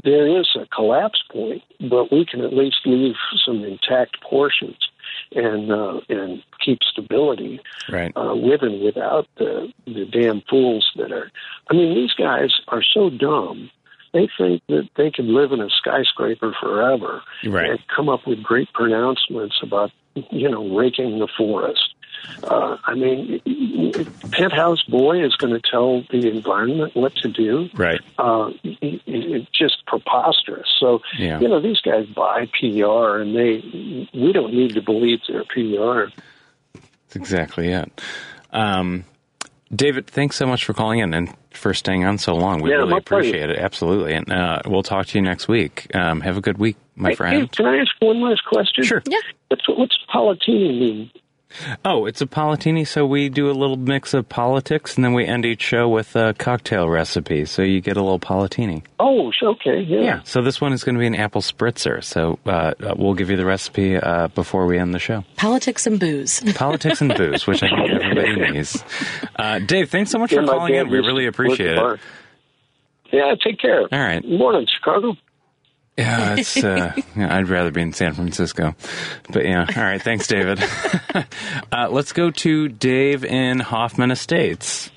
Speaker 4: there is a collapse point, but we can at least leave some intact portions and uh, and keep stability
Speaker 1: Right.
Speaker 4: uh, with and without the the damn fools that are. I mean, these guys are so dumb. They think that they can live in a skyscraper forever
Speaker 1: Right.
Speaker 4: and come up with great pronouncements about you know raking the forest. Uh, I mean, penthouse boy is going to tell the environment what to do.
Speaker 1: Right.
Speaker 4: Uh, it, just preposterous. So
Speaker 1: Yeah.
Speaker 4: you know, these guys buy PR, and they we don't need to believe their PR.
Speaker 1: That's exactly it. Um, David, thanks so much for calling in and for staying on so long. We
Speaker 4: Yeah,
Speaker 1: really
Speaker 4: my pleasure.
Speaker 1: appreciate it. Absolutely. And uh, we'll talk to you next week. Um, have a good week, my
Speaker 4: Hey,
Speaker 1: friend.
Speaker 4: Hey, can I ask one last question?
Speaker 1: Sure.
Speaker 2: Yeah.
Speaker 4: What's, what's Politini mean?
Speaker 1: Oh, it's a politini, so we do a little mix of politics, and then we end each show with a cocktail recipe, so you get a little politini.
Speaker 4: Oh, sh- okay, yeah.
Speaker 1: Yeah, so this one is going to be an apple spritzer, so uh, uh, we'll give you the recipe uh, before we end the show.
Speaker 2: Politics and booze.
Speaker 1: Politics and booze, which I think everybody needs. Uh, Dave, thanks so much
Speaker 4: Yeah,
Speaker 1: for calling in. We really appreciate it.
Speaker 4: Yeah, take care.
Speaker 1: All right.
Speaker 4: Morning, Chicago.
Speaker 1: Yeah, it's. Uh, yeah, I'd rather be in San Francisco, but yeah. All right, thanks, David. uh, let's go to Dave in Hoffman Estates.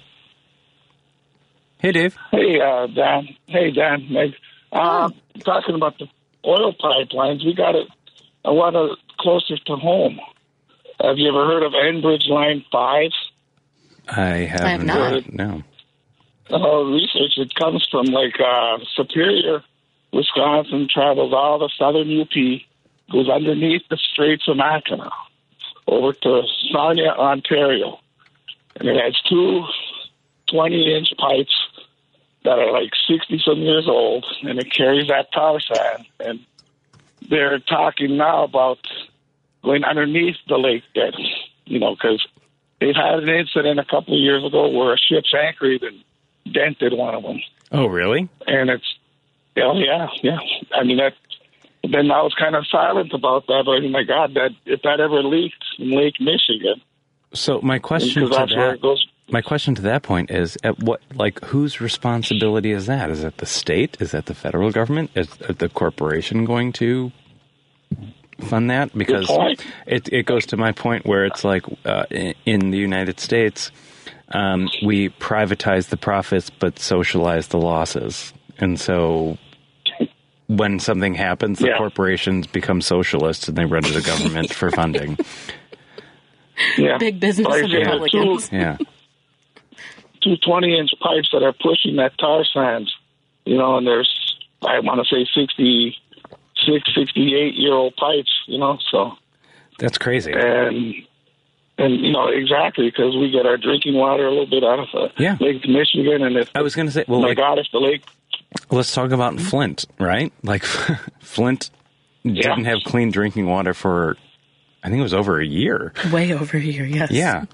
Speaker 1: Hey, Dave.
Speaker 5: Hey, uh, Dan. Hey, Dan. Meg. Uh, talking about the oil pipelines, we got it a lot of closer to home. Have you ever heard of Enbridge Line 5?
Speaker 1: I have,
Speaker 2: have not.
Speaker 1: No.
Speaker 5: Uh, research, it comes from like uh, Superior, Wisconsin, travels all the southern UP, goes underneath the Straits of Mackinac over to Sarnia, Ontario. And it has two 20 inch pipes that are like 60 some years old, and it carries that tar sand. And they're talking now about going underneath the lake bed, you know, because they've had an incident a couple of years ago where a ship's anchored and dented one of them.
Speaker 1: Oh, really?
Speaker 5: And it's, oh, yeah, yeah. I mean, that. Then I was kind of silent about that, but oh my God, that if that ever leaked in Lake Michigan,
Speaker 1: So my question to that,
Speaker 5: goes.
Speaker 1: my question to that point is, at what, like, whose responsibility is that? Is that the state? Is that the federal government? Is the corporation going to fund that? Because it it goes to my point where it's like uh, in, in the United States, um, we privatize the profits but socialize the losses, and so. When something happens, the
Speaker 5: Yeah.
Speaker 1: corporations become socialists and they run to the government for funding.
Speaker 5: Yeah.
Speaker 2: Big business and
Speaker 5: yeah,
Speaker 2: Republicans.
Speaker 1: Yeah.
Speaker 5: two 20 inch pipes that are pushing that tar sands, you know, and there's, I want to say 66, 68 year old pipes, you know, so,
Speaker 1: That's crazy.
Speaker 5: and, and, you know, exactly, because we get our drinking water a little bit out of uh,
Speaker 1: Yeah.
Speaker 5: Lake Michigan, and if,
Speaker 1: I was going to say, well,
Speaker 5: my
Speaker 1: like,
Speaker 5: God, if the lake,
Speaker 1: let's talk about Flint, right? Like, Flint yeah. didn't have clean drinking water for, I think it was over a year.
Speaker 2: Way over here, yes.
Speaker 1: Yeah.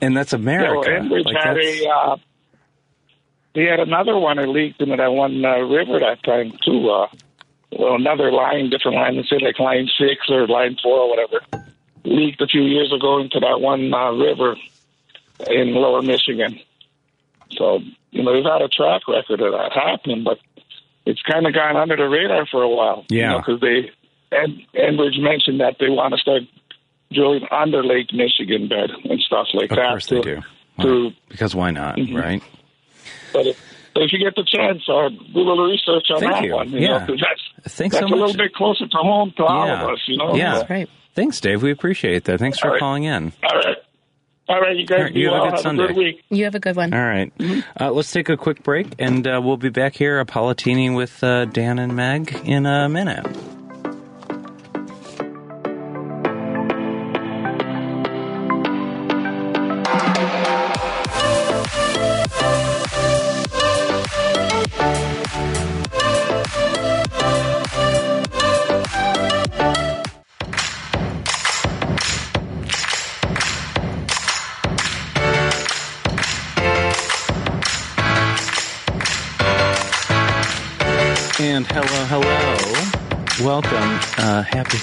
Speaker 1: And that's America. Like,
Speaker 5: had
Speaker 1: that's-
Speaker 5: a, uh, they had another one that leaked into that one uh, river that time, too. Uh, well, another line, different line, let's say like line six or line four or whatever, leaked a few years ago into that one uh, river in lower Michigan. So, you know, they've had a track record of that happening, but it's kind of gone under the radar for a while.
Speaker 1: Yeah.
Speaker 5: Because they, En- Enbridge mentioned that they want to start drilling under Lake Michigan bed and stuff like
Speaker 1: of
Speaker 5: that.
Speaker 1: Of course they
Speaker 5: to-
Speaker 1: do.
Speaker 5: To,
Speaker 1: Because why not,
Speaker 5: Mm-hmm.
Speaker 1: right?
Speaker 5: but if, if you get the chance, uh, do a little research on
Speaker 1: Thank
Speaker 5: that
Speaker 1: you.
Speaker 5: one. You
Speaker 1: Yeah.
Speaker 5: know, 'cause that's,
Speaker 1: Thanks
Speaker 5: that's
Speaker 1: so
Speaker 5: a little bit closer to home to all of us, you know?
Speaker 1: Yeah.
Speaker 2: That's right.
Speaker 1: Thanks, Dave. We appreciate that. Thanks for
Speaker 5: All right.
Speaker 1: calling in.
Speaker 5: All right. All right, you guys
Speaker 1: All right,
Speaker 5: be
Speaker 1: you have a good
Speaker 5: Have
Speaker 1: Sunday.
Speaker 5: a good week.
Speaker 2: You have a good one.
Speaker 1: All right.
Speaker 5: Mm-hmm.
Speaker 1: Uh, let's take a quick break, and uh, we'll be back here, a Politini with uh, Dan and Meg, in a minute.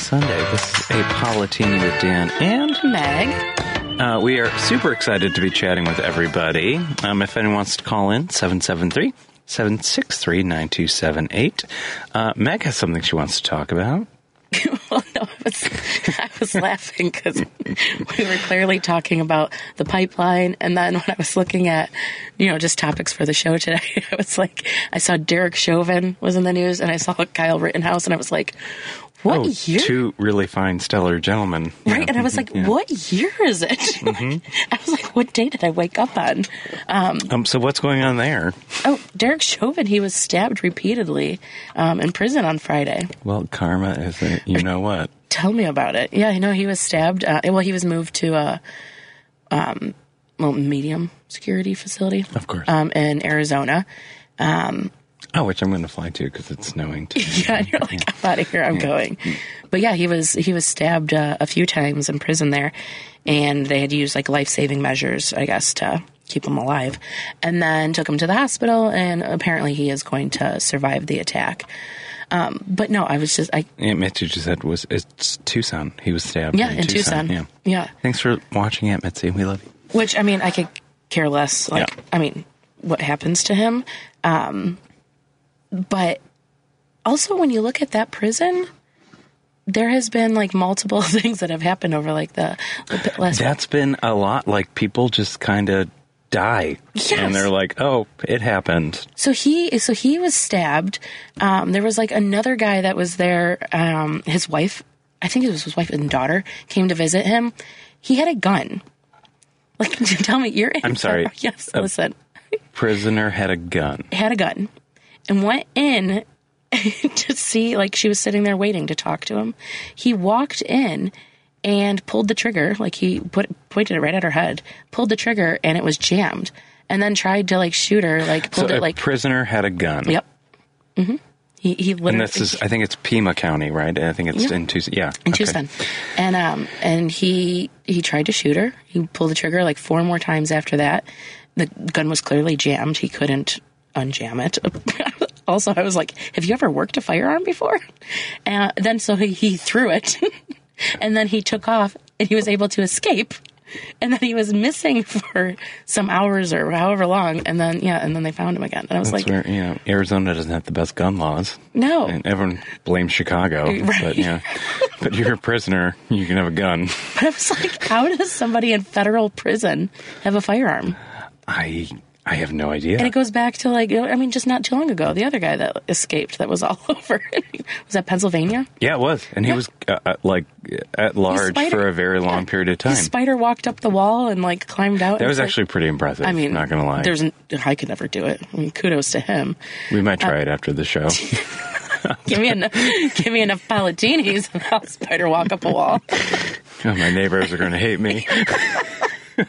Speaker 1: Sunday. This is a Politini with Dan and
Speaker 2: Meg.
Speaker 1: Uh, we are super excited to be chatting with everybody. Um, if anyone wants to call in, 773 763 9278. Uh, Meg has something she wants to talk about.
Speaker 2: well, no, I was, I was laughing because we were clearly talking about the pipeline. And then when I was looking at, you know, just topics for the show today, I was like, I saw Derek Chauvin was in the news and I saw Kyle Rittenhouse and I was like, what
Speaker 1: oh,
Speaker 2: year?
Speaker 1: two really fine, stellar gentlemen.
Speaker 2: Right,
Speaker 1: Yeah.
Speaker 2: and I was like,
Speaker 1: Yeah.
Speaker 2: "What year is it?" I was like, "What day did I wake up on?"
Speaker 1: Um, so what's going on there?
Speaker 2: Oh, Derek Chauvin, he was stabbed repeatedly um, in prison on Friday.
Speaker 1: Well, karma is a, you know what?
Speaker 2: Tell me about it. Yeah, I know he was stabbed. Uh, well, he was moved to a um, well medium security facility,
Speaker 1: Of course.
Speaker 2: um, in Arizona.
Speaker 1: Oh, which I'm going to fly to because it's snowing too.
Speaker 2: Yeah, and you're like, I'm out of here. I'm going. but yeah, he was he was stabbed uh, a few times in prison there, and they had to use like life saving measures, I guess, to keep him alive, and then took him to the hospital, and apparently he is going to survive the attack. Um, but no, I was just I
Speaker 1: Aunt Mitzi just said was it's Tucson. He was stabbed.
Speaker 2: yeah in, Tucson,
Speaker 1: Yeah.
Speaker 2: yeah.
Speaker 1: Thanks for watching, Aunt Mitzi. We love you.
Speaker 2: Which I mean, I could care less. Like,
Speaker 1: Yeah.
Speaker 2: I mean, what happens to him? Um, but also, when you look at that prison, there has been like multiple things that have happened over like the, the last.
Speaker 1: That's been a lot. Like people just kind of die,
Speaker 2: Yes.
Speaker 1: and they're like, "Oh, it happened."
Speaker 2: So he, so he was stabbed. Um, there was like another guy that was there. Um, his wife, I think it was his wife and daughter, came to visit him. He had a gun. Like, tell me, you're. In
Speaker 1: I'm sorry.
Speaker 2: Yes,
Speaker 1: Uh,
Speaker 2: listen.
Speaker 1: Prisoner had a gun.
Speaker 2: had a gun and went in to see like she was sitting there waiting to talk to him he walked in and pulled the trigger like he put pointed it right at her head pulled the trigger and it was jammed and then tried to like shoot her like
Speaker 1: So
Speaker 2: pulled
Speaker 1: a
Speaker 2: it like
Speaker 1: prisoner had a gun.
Speaker 2: yep Mm-hmm. he, he literally
Speaker 1: And this is, I think it's Pima County, right? I think it's
Speaker 2: Yeah.
Speaker 1: in Tucson. Yeah.
Speaker 2: in
Speaker 1: okay.
Speaker 2: Tucson, and um, and he he tried to shoot her. He pulled the trigger like four more times after that. The gun was clearly jammed. He couldn't unjam it. also, I was like, "Have you ever worked a firearm before?" And then so he, he threw it, and then he took off, and he was able to escape. And then he was missing for some hours or however long, and then yeah, and then they found him again. And I was
Speaker 1: That's
Speaker 2: like,
Speaker 1: where, you know, Arizona doesn't have the best gun laws.
Speaker 2: "No,
Speaker 1: And everyone blames Chicago.
Speaker 2: Right.
Speaker 1: But yeah. But you're a prisoner, you can have a gun.
Speaker 2: But I was like, how does somebody in federal prison have a firearm?
Speaker 1: I I have no idea.
Speaker 2: And it goes back to like, I mean, just not too long ago, the other guy that escaped that was all over. was that Pennsylvania?
Speaker 1: yeah, it was. And he
Speaker 2: Yeah.
Speaker 1: was uh, uh, like at large for a very long
Speaker 2: yeah.
Speaker 1: period of time.
Speaker 2: spider walked up the wall and like climbed out.
Speaker 1: that was
Speaker 2: like-
Speaker 1: actually pretty impressive.
Speaker 2: I mean,
Speaker 1: not going to lie.
Speaker 2: There's, n- I could never do it. I mean, kudos to him.
Speaker 1: we might
Speaker 2: uh,
Speaker 1: try it after the show.
Speaker 2: Give me enough, give me enough politinis and I'll spider walk up a wall.
Speaker 1: Oh, my neighbors are going to hate me.
Speaker 2: I'd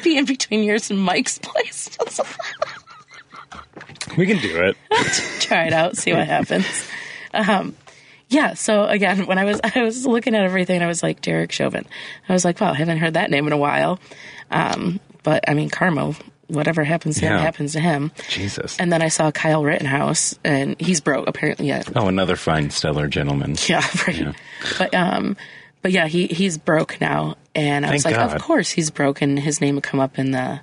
Speaker 2: be in between yours and Mike's place.
Speaker 1: We can do it.
Speaker 2: try it out, see what happens. Um, yeah. So again, when I was I was looking at everything, I was like Derek Chauvin. I was like, wow, I haven't heard that name in a while. Um, but I mean, Carmo, whatever happens to him,
Speaker 1: Yeah.
Speaker 2: happens to him.
Speaker 1: Jesus.
Speaker 2: And then I saw Kyle Rittenhouse, and he's broke apparently. Yeah,
Speaker 1: oh, another fine, stellar gentleman.
Speaker 2: yeah, right.
Speaker 1: Yeah.
Speaker 2: But um, but yeah, he he's broke now, and I was like,
Speaker 1: God.
Speaker 2: of course he's broken. His name would come up in the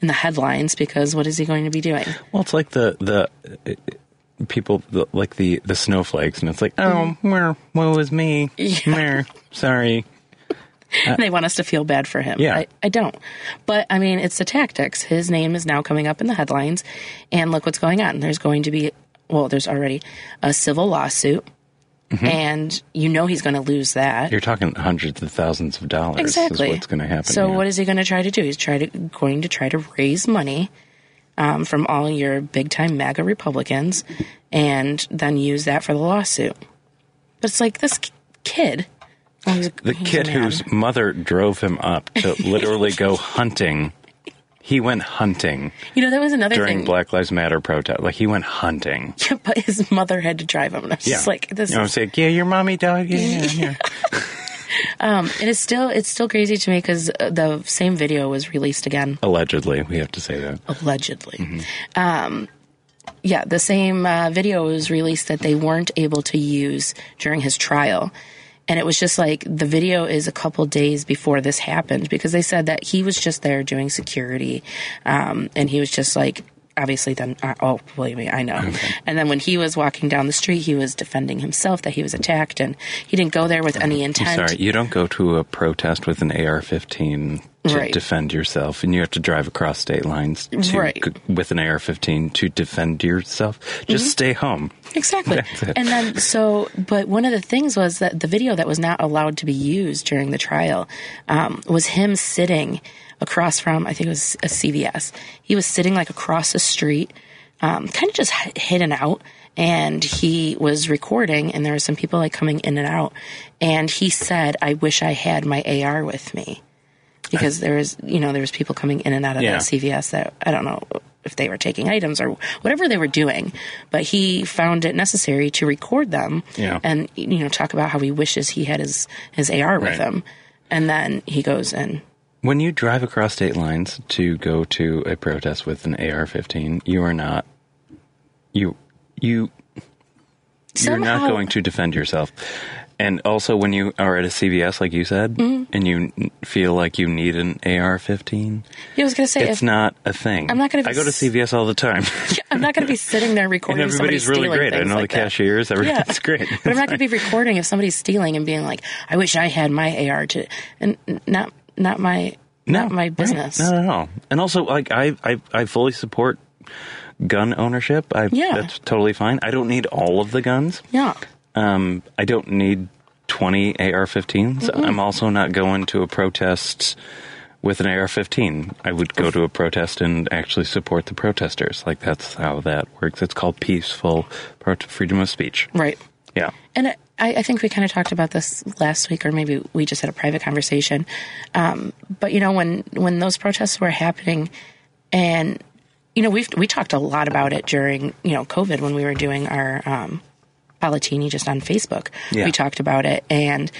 Speaker 2: in the headlines because what is he going to be doing?
Speaker 1: Well, it's like the the uh, people the, like the the snowflakes, and it's like, oh, where woe is me,
Speaker 2: Yeah.
Speaker 1: Sorry.
Speaker 2: they want us to feel bad for him.
Speaker 1: Yeah.
Speaker 2: I, I don't. But I mean, it's the tactics. His name is now coming up in the headlines, and look what's going on. There's going to be, well, there's already a civil lawsuit, and you know he's going to lose that.
Speaker 1: You're talking hundreds of thousands of dollars.
Speaker 2: exactly.
Speaker 1: Is what's going to happen?
Speaker 2: So what is he going to try to do? He's try to going to try to raise money um, from all your big time MAGA Republicans, and then use that for the lawsuit. But it's like this k- kid. well, he's a-
Speaker 1: the
Speaker 2: he's
Speaker 1: kid whose mother drove him up to literally go hunting. He went hunting
Speaker 2: you know that was another
Speaker 1: during
Speaker 2: thing.
Speaker 1: Black Lives Matter protest. Like he went hunting.
Speaker 2: Yeah, but his mother had to drive him. And I was just like, this
Speaker 1: You know,
Speaker 2: is,
Speaker 1: it's like, yeah, your mommy died. Yeah, yeah, yeah.
Speaker 2: it is still, it's still crazy to me because the same video was released again,
Speaker 1: Allegedly, we have to say that.
Speaker 2: allegedly. Um, yeah, the same uh, video was released that they weren't able to use during his trial. And it was just like the video is a couple days before this happened because they said that he was just there doing security. Um, and he was just like, obviously, then, uh, oh, believe me, I know. And then when he was walking down the street, he was defending himself that he was attacked and he didn't go there with any
Speaker 1: I'm
Speaker 2: intent.
Speaker 1: sorry, you don't go to a protest with an AR-15 to
Speaker 2: Right.
Speaker 1: defend yourself, and you have to drive across state lines to,
Speaker 2: Right. Mm-hmm.
Speaker 1: with an AR-15 to defend yourself. Just stay home.
Speaker 2: Exactly. And then, so, but one of the things was that the video that was not allowed to be used during the trial um, was him sitting across from, I think it was a CVS. He was sitting like across the street, um, kind of just hidden out. And he was recording, and there were some people like coming in and out. And he said, I wish I had my AR with me. because there was you know there was people coming in and out of
Speaker 1: Yeah.
Speaker 2: that CVS that I don't know if they were taking items or whatever they were doing, but he found it necessary to record them
Speaker 1: Yeah.
Speaker 2: and you know talk about how he wishes he had his his AR with
Speaker 1: Right.
Speaker 2: him, and then he goes and
Speaker 1: When you drive across state lines to go to a protest with an AR-15, you are not you you you're not going to defend yourself. And also, when you are at a CVS, like you said,
Speaker 2: Mm-hmm.
Speaker 1: and you feel like you need an AR-15,
Speaker 2: Yeah, I was gonna say
Speaker 1: it's
Speaker 2: if,
Speaker 1: not a thing.
Speaker 2: I'm not gonna
Speaker 1: I go to CVS all the time,
Speaker 2: I'm not gonna be sitting there
Speaker 1: and
Speaker 2: recording.
Speaker 1: everybody's
Speaker 2: somebody
Speaker 1: really great. I know
Speaker 2: like
Speaker 1: the
Speaker 2: that.
Speaker 1: cashiers. Everything's
Speaker 2: Yeah.
Speaker 1: great.
Speaker 2: But I'm not going to be recording if somebody's stealing and being like, "I wish I had my AR to," and not not my not my
Speaker 1: right.
Speaker 2: business.
Speaker 1: No, no, no. And also, like I, I, I fully support gun ownership. I,
Speaker 2: Yeah.
Speaker 1: that's totally fine. I don't need all of the guns.
Speaker 2: Yeah,
Speaker 1: Um, I don't need 20 AR-15s. I'm also not going to a protest with an AR-15. I would go to a protest and actually support the protesters. Like that's how that works. It's called peaceful freedom of speech.
Speaker 2: right.
Speaker 1: Yeah.
Speaker 2: And I, I think we kind of talked about this last week, or maybe we just had a private conversation. Um, but you know, when when those protests were happening, and you know, we've we talked a lot about it during you know COVID when we were doing our um, Politini just on Facebook.
Speaker 1: Yeah.
Speaker 2: We talked about it, and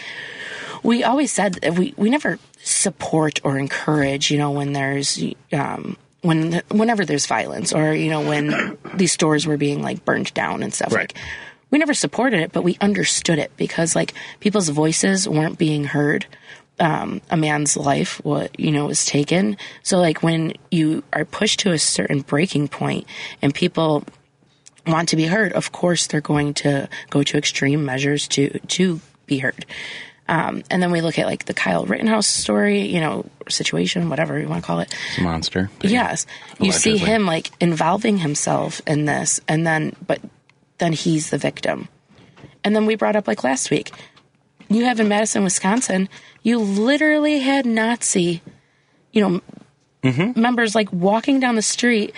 Speaker 2: we always said that we we never support or encourage. You know, when there's um, when whenever there's violence, or you know, when these stores were being like burned down and stuff
Speaker 1: Right.
Speaker 2: like we never supported it, but we understood it because like people's voices weren't being heard. Um, a man's life, what you know, was taken. So like when you are pushed to a certain breaking point and people want to be heard, of course they're going to go to extreme measures to to be heard. Um, and then we look at like the Kyle Rittenhouse story, you know, situation, whatever you want to call it.
Speaker 1: It's a monster.
Speaker 2: Yes. You see him like involving himself in this and then but then he's the victim. And then we brought up like last week. You have in Madison, Wisconsin, you literally had Nazi, you know,
Speaker 1: Mm-hmm.
Speaker 2: members like walking down the street.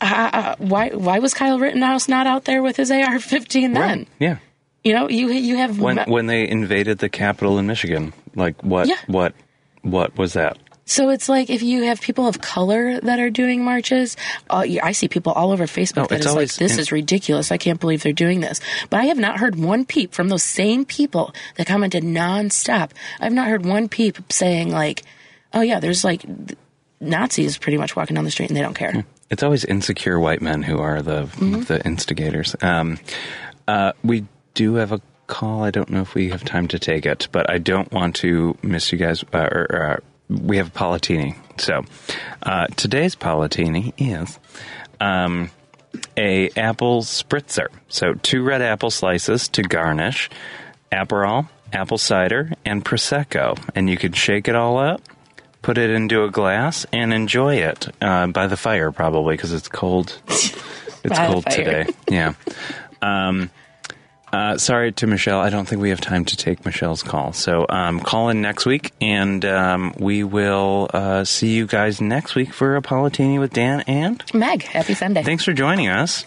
Speaker 2: Uh, uh, why why was Kyle Rittenhouse not out there with his AR-15 then?
Speaker 1: Right. Yeah.
Speaker 2: You know, you you have
Speaker 1: When
Speaker 2: me-
Speaker 1: when they invaded the Capitol in Michigan, like what
Speaker 2: Yeah.
Speaker 1: what what was that?
Speaker 2: So it's like if you have people of color that are doing marches, uh, I see people all over Facebook
Speaker 1: No,
Speaker 2: that is like, "This is ridiculous! I can't believe they're doing this." But I have not heard one peep from those same people that commented nonstop. I've not heard one peep saying like, "Oh yeah, there's like Nazis pretty much walking down the street and they don't care."
Speaker 1: It's always insecure white men who are the
Speaker 2: Mm-hmm.
Speaker 1: the instigators. Um, uh, we do have a call. I don't know if we have time to take it, but I don't want to miss you guys. Uh, or, uh, we have a Politini. So uh, today's Politini is um, a apple spritzer. So two red apple slices to garnish, Aperol, apple cider, and prosecco, and you can shake it all up put it into a glass and enjoy it uh, by the fire, probably because it's cold. It's cold
Speaker 2: fire.
Speaker 1: today. Yeah. Um, uh, sorry to Michelle. I don't think we have time to take Michelle's call. So um, call in next week, and um, we will uh, see you guys next week for a Politini with Dan and.
Speaker 2: Meg, happy Sunday.
Speaker 1: Thanks for joining us.